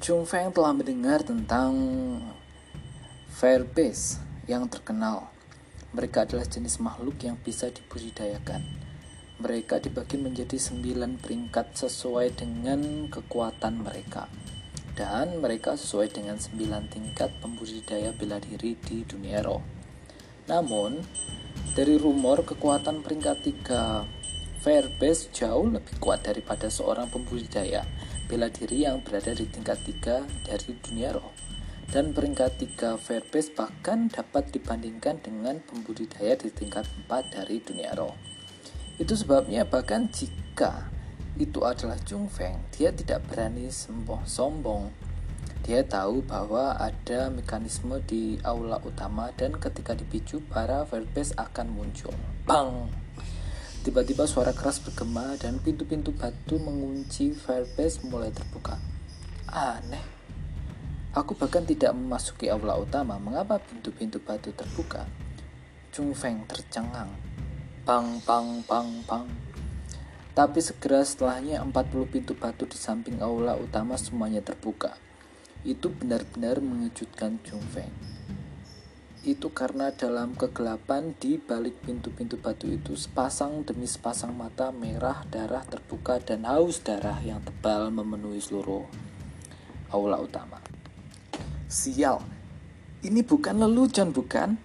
Chung Feng telah mendengar tentang Firebase yang terkenal. Mereka adalah jenis makhluk yang bisa dibudidayakan. Mereka dibagi menjadi sembilan peringkat sesuai dengan kekuatan mereka. Dan mereka sesuai dengan sembilan tingkat pembudidaya bela diri di dunia roh. Namun, dari rumor kekuatan peringkat tiga Firebase jauh lebih kuat daripada seorang pembudidaya bela diri yang berada di tingkat tiga dari dunia roh dan peringkat 3 Fairbase bahkan dapat dibandingkan dengan pembudidaya di tingkat 4 dari dunia roh. Itu sebabnya bahkan jika itu adalah Chung Feng, dia tidak berani semboh sombong. Dia tahu bahwa ada mekanisme di aula utama dan ketika dipicu para Fairbase akan muncul. Bang! Tiba-tiba suara keras bergema dan pintu-pintu batu mengunci Firebase mulai terbuka. Aneh, Aku bahkan tidak memasuki aula utama. Mengapa pintu-pintu batu terbuka? Chung Feng tercengang. Pang, pang, pang, pang. Tapi segera setelahnya 40 pintu batu di samping aula utama semuanya terbuka. Itu benar-benar mengejutkan Chung Feng. Itu karena dalam kegelapan di balik pintu-pintu batu itu sepasang demi sepasang mata merah darah terbuka dan haus darah yang tebal memenuhi seluruh aula utama. Sial, ini bukan lelucon bukan?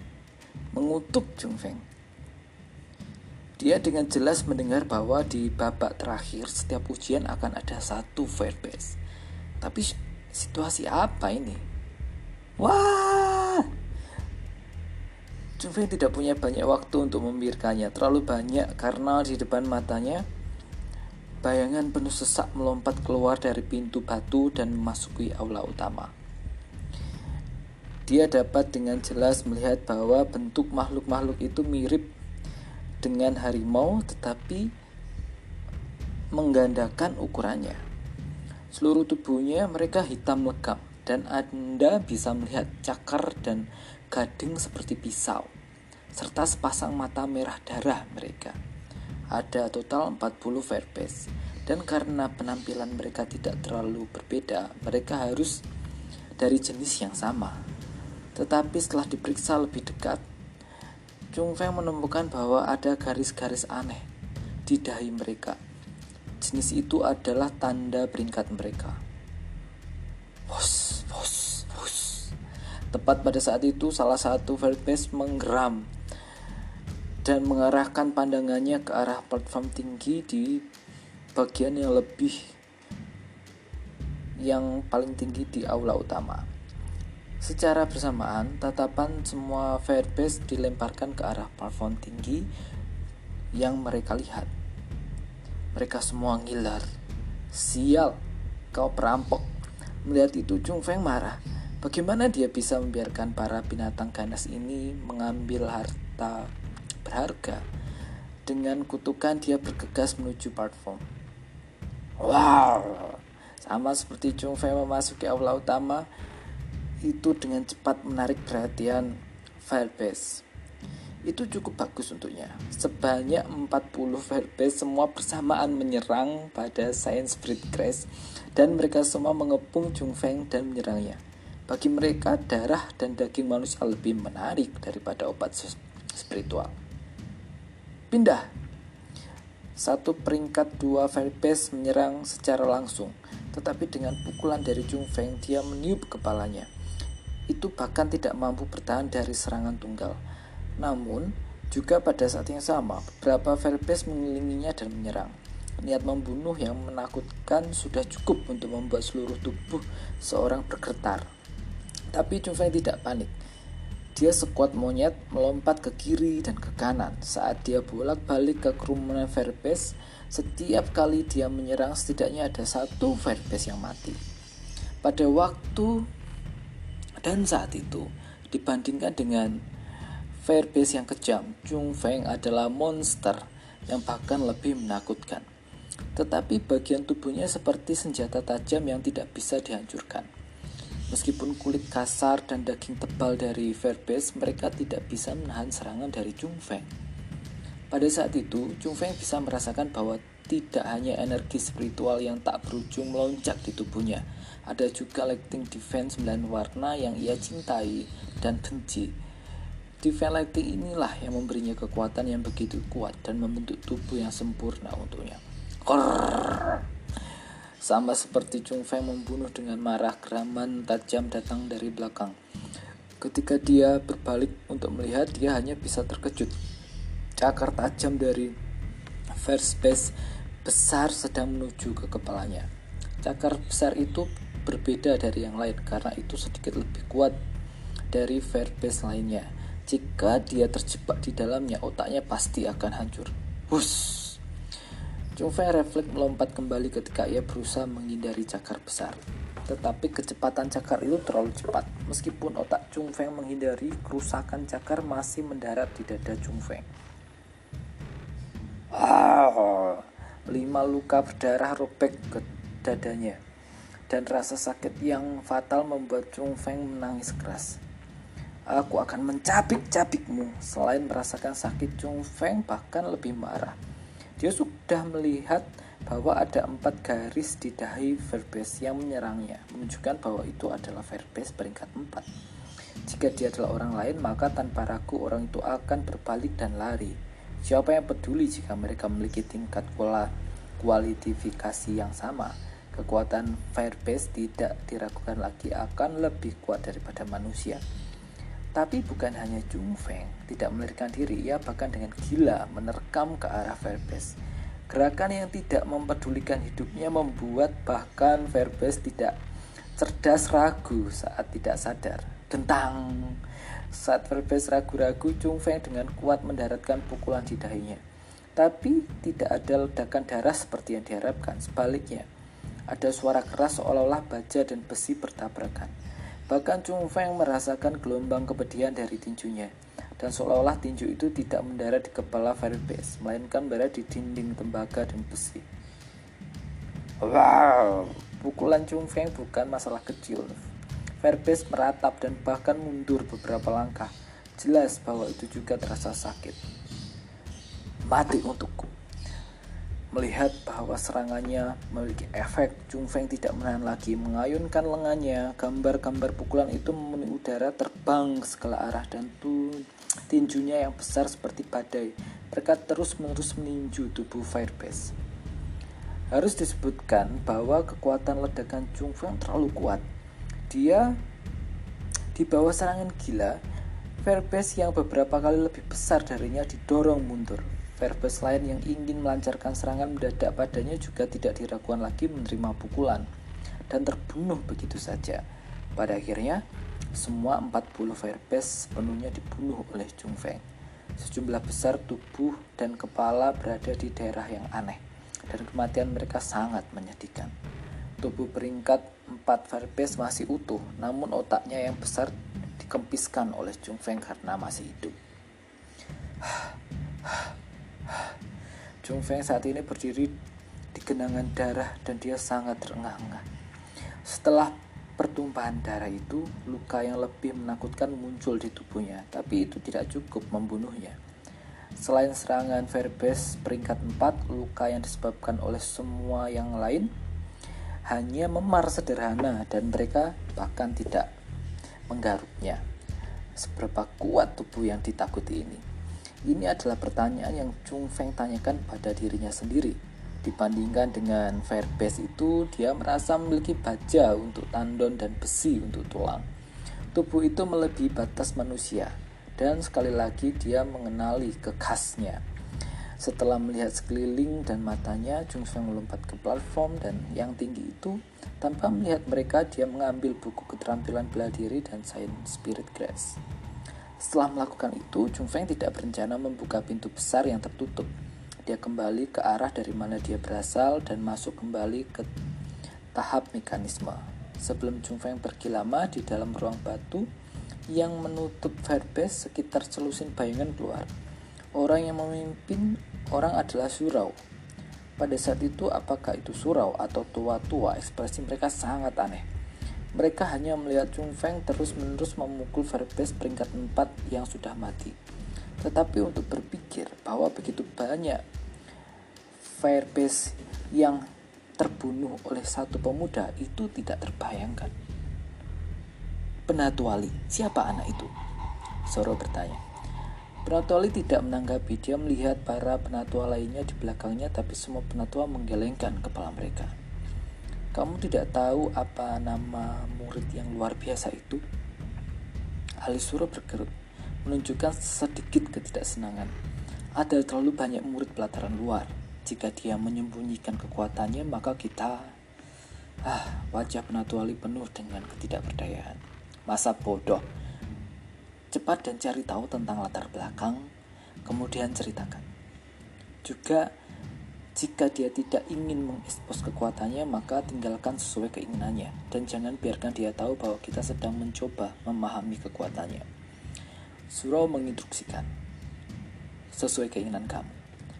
Mengutuk Jung Feng. Dia dengan jelas mendengar bahwa di babak terakhir setiap ujian akan ada satu fair base. Tapi situasi apa ini? Wah! Feng tidak punya banyak waktu untuk memikirkannya. Terlalu banyak karena di depan matanya bayangan penuh sesak melompat keluar dari pintu batu dan memasuki aula utama. Dia dapat dengan jelas melihat bahwa bentuk makhluk-makhluk itu mirip dengan harimau tetapi menggandakan ukurannya. Seluruh tubuhnya mereka hitam legam dan Anda bisa melihat cakar dan gading seperti pisau serta sepasang mata merah darah mereka. Ada total 40 verpes dan karena penampilan mereka tidak terlalu berbeda, mereka harus dari jenis yang sama. Tetapi setelah diperiksa lebih dekat, Chung Feng menemukan bahwa ada garis-garis aneh di dahi mereka. Jenis itu adalah tanda peringkat mereka. Wos, wos, wos. Tepat pada saat itu salah satu Velpes menggeram dan mengarahkan pandangannya ke arah platform tinggi di bagian yang lebih yang paling tinggi di aula utama. Secara bersamaan, tatapan semua Firebase dilemparkan ke arah plafon tinggi yang mereka lihat. Mereka semua ngiler. Sial, kau perampok. Melihat itu, Chung Feng marah. Bagaimana dia bisa membiarkan para binatang ganas ini mengambil harta berharga? Dengan kutukan dia bergegas menuju platform. Wow! Sama seperti Chung Feng memasuki aula utama, itu dengan cepat menarik perhatian Firebase. Itu cukup bagus untuknya. Sebanyak 40 Firebase semua bersamaan menyerang pada Science Breed Crash dan mereka semua mengepung Jung Feng dan menyerangnya. Bagi mereka, darah dan daging manusia lebih menarik daripada obat spiritual. Pindah. Satu peringkat dua Firebase menyerang secara langsung, tetapi dengan pukulan dari Jung Feng, dia meniup kepalanya itu bahkan tidak mampu bertahan dari serangan tunggal. Namun, juga pada saat yang sama, beberapa Velpes mengelilinginya dan menyerang. Niat membunuh yang menakutkan sudah cukup untuk membuat seluruh tubuh seorang bergetar. Tapi Jungfeng tidak panik. Dia sekuat monyet melompat ke kiri dan ke kanan. Saat dia bolak-balik ke kerumunan Verbes, setiap kali dia menyerang setidaknya ada satu Verbes yang mati. Pada waktu dan saat itu, dibandingkan dengan Fairbase yang kejam, Chung Feng adalah monster yang bahkan lebih menakutkan. Tetapi bagian tubuhnya seperti senjata tajam yang tidak bisa dihancurkan. Meskipun kulit kasar dan daging tebal dari Fairbase, mereka tidak bisa menahan serangan dari Chung Feng. Pada saat itu, Chung Feng bisa merasakan bahwa tidak hanya energi spiritual yang tak berujung melonjak di tubuhnya, ada juga lighting defense 9 warna yang ia cintai dan benci. Defense lighting inilah yang memberinya kekuatan yang begitu kuat dan membentuk tubuh yang sempurna untuknya. Sama seperti Chung Feng membunuh dengan marah geraman tajam datang dari belakang. Ketika dia berbalik untuk melihat, dia hanya bisa terkejut. Cakar tajam dari first base besar sedang menuju ke kepalanya. Cakar besar itu berbeda dari yang lain karena itu sedikit lebih kuat dari base lainnya. Jika dia terjebak di dalamnya, otaknya pasti akan hancur. Hus! Chung Fei refleks melompat kembali ketika ia berusaha menghindari cakar besar. Tetapi kecepatan cakar itu terlalu cepat. Meskipun otak Chung Feng menghindari, kerusakan cakar masih mendarat di dada Chung Feng. Ah, lima luka berdarah robek ke dadanya dan rasa sakit yang fatal membuat Chung Feng menangis keras. Aku akan mencabik-cabikmu. Selain merasakan sakit, Chung Feng bahkan lebih marah. Dia sudah melihat bahwa ada empat garis di dahi Verbes yang menyerangnya, menunjukkan bahwa itu adalah Verbes peringkat empat. Jika dia adalah orang lain, maka tanpa ragu orang itu akan berbalik dan lari. Siapa yang peduli jika mereka memiliki tingkat kualifikasi yang sama? Kekuatan Firebase tidak diragukan lagi akan lebih kuat daripada manusia. Tapi bukan hanya Jung Feng tidak melarikan diri, ia bahkan dengan gila menerkam ke arah Firebase. Gerakan yang tidak mempedulikan hidupnya membuat bahkan Firebase tidak cerdas ragu saat tidak sadar. Dentang! Saat Verbes ragu-ragu, Chung Feng dengan kuat mendaratkan pukulan di dahinya. Tapi tidak ada ledakan darah seperti yang diharapkan. Sebaliknya, ada suara keras seolah-olah baja dan besi bertabrakan. Bahkan Chung Feng merasakan gelombang kepedihan dari tinjunya. Dan seolah-olah tinju itu tidak mendarat di kepala Verbes, melainkan berada di dinding tembaga dan besi. Wow, pukulan Chung Feng bukan masalah kecil. Verbes meratap dan bahkan mundur beberapa langkah. Jelas bahwa itu juga terasa sakit. Mati untukku. Melihat bahwa serangannya memiliki efek, Chung Feng tidak menahan lagi. Mengayunkan lengannya, gambar-gambar pukulan itu memenuhi udara terbang segala arah dan tinjunya yang besar seperti badai. Mereka terus-menerus meninju tubuh Firebase. Harus disebutkan bahwa kekuatan ledakan Chung Feng terlalu kuat dia di bawah serangan gila, Verbes yang beberapa kali lebih besar darinya didorong mundur. Verbes lain yang ingin melancarkan serangan mendadak padanya juga tidak diragukan lagi menerima pukulan dan terbunuh begitu saja. Pada akhirnya, semua 40 Verbes sepenuhnya dibunuh oleh Chung Feng. Sejumlah besar tubuh dan kepala berada di daerah yang aneh, dan kematian mereka sangat menyedihkan. Tubuh peringkat empat Verbes masih utuh, namun otaknya yang besar dikempiskan oleh Chung Feng karena masih hidup. Chung Feng saat ini berdiri di genangan darah dan dia sangat terengah-engah. Setelah pertumpahan darah itu, luka yang lebih menakutkan muncul di tubuhnya, tapi itu tidak cukup membunuhnya. Selain serangan Verbes peringkat 4, luka yang disebabkan oleh semua yang lain hanya memar sederhana dan mereka bahkan tidak menggaruknya. Seberapa kuat tubuh yang ditakuti ini? Ini adalah pertanyaan yang Chung Feng tanyakan pada dirinya sendiri. Dibandingkan dengan Firebase itu, dia merasa memiliki baja untuk tandon dan besi untuk tulang. Tubuh itu melebihi batas manusia, dan sekali lagi dia mengenali kekasnya setelah melihat sekeliling dan matanya, Jung Sung melompat ke platform dan yang tinggi itu. Tanpa melihat mereka, dia mengambil buku keterampilan bela diri dan Science Spirit Grass. Setelah melakukan itu, Jung Feng tidak berencana membuka pintu besar yang tertutup. Dia kembali ke arah dari mana dia berasal dan masuk kembali ke tahap mekanisme. Sebelum Jung Feng pergi lama di dalam ruang batu yang menutup Fairbase, sekitar selusin bayangan keluar. Orang yang memimpin orang adalah surau. Pada saat itu, apakah itu surau atau tua-tua, ekspresi mereka sangat aneh. Mereka hanya melihat Chung Feng terus-menerus memukul Verbes peringkat 4 yang sudah mati. Tetapi untuk berpikir bahwa begitu banyak firebase yang terbunuh oleh satu pemuda itu tidak terbayangkan. Penatuali, siapa anak itu? Soro bertanya. Penatuali tidak menanggapi, dia melihat para penatua lainnya di belakangnya tapi semua penatua menggelengkan kepala mereka. Kamu tidak tahu apa nama murid yang luar biasa itu? Alisuro bergerut, menunjukkan sedikit ketidaksenangan. Ada terlalu banyak murid pelataran luar. Jika dia menyembunyikan kekuatannya, maka kita... Ah, wajah penatuali penuh dengan ketidakberdayaan. Masa bodoh. Cepat dan cari tahu tentang latar belakang, kemudian ceritakan. Juga, jika dia tidak ingin mengekspos kekuatannya, maka tinggalkan sesuai keinginannya. Dan jangan biarkan dia tahu bahwa kita sedang mencoba memahami kekuatannya. Surau menginstruksikan, sesuai keinginan kamu.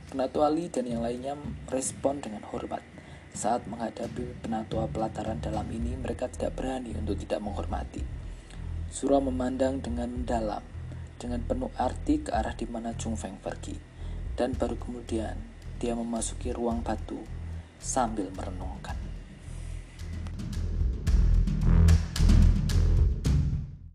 Penatua Ali dan yang lainnya respon dengan hormat. Saat menghadapi penatua pelataran dalam ini, mereka tidak berani untuk tidak menghormati. Surau memandang dengan mendalam, dengan penuh arti ke arah di mana Chung Feng pergi. Dan baru kemudian dia memasuki ruang batu sambil merenungkan.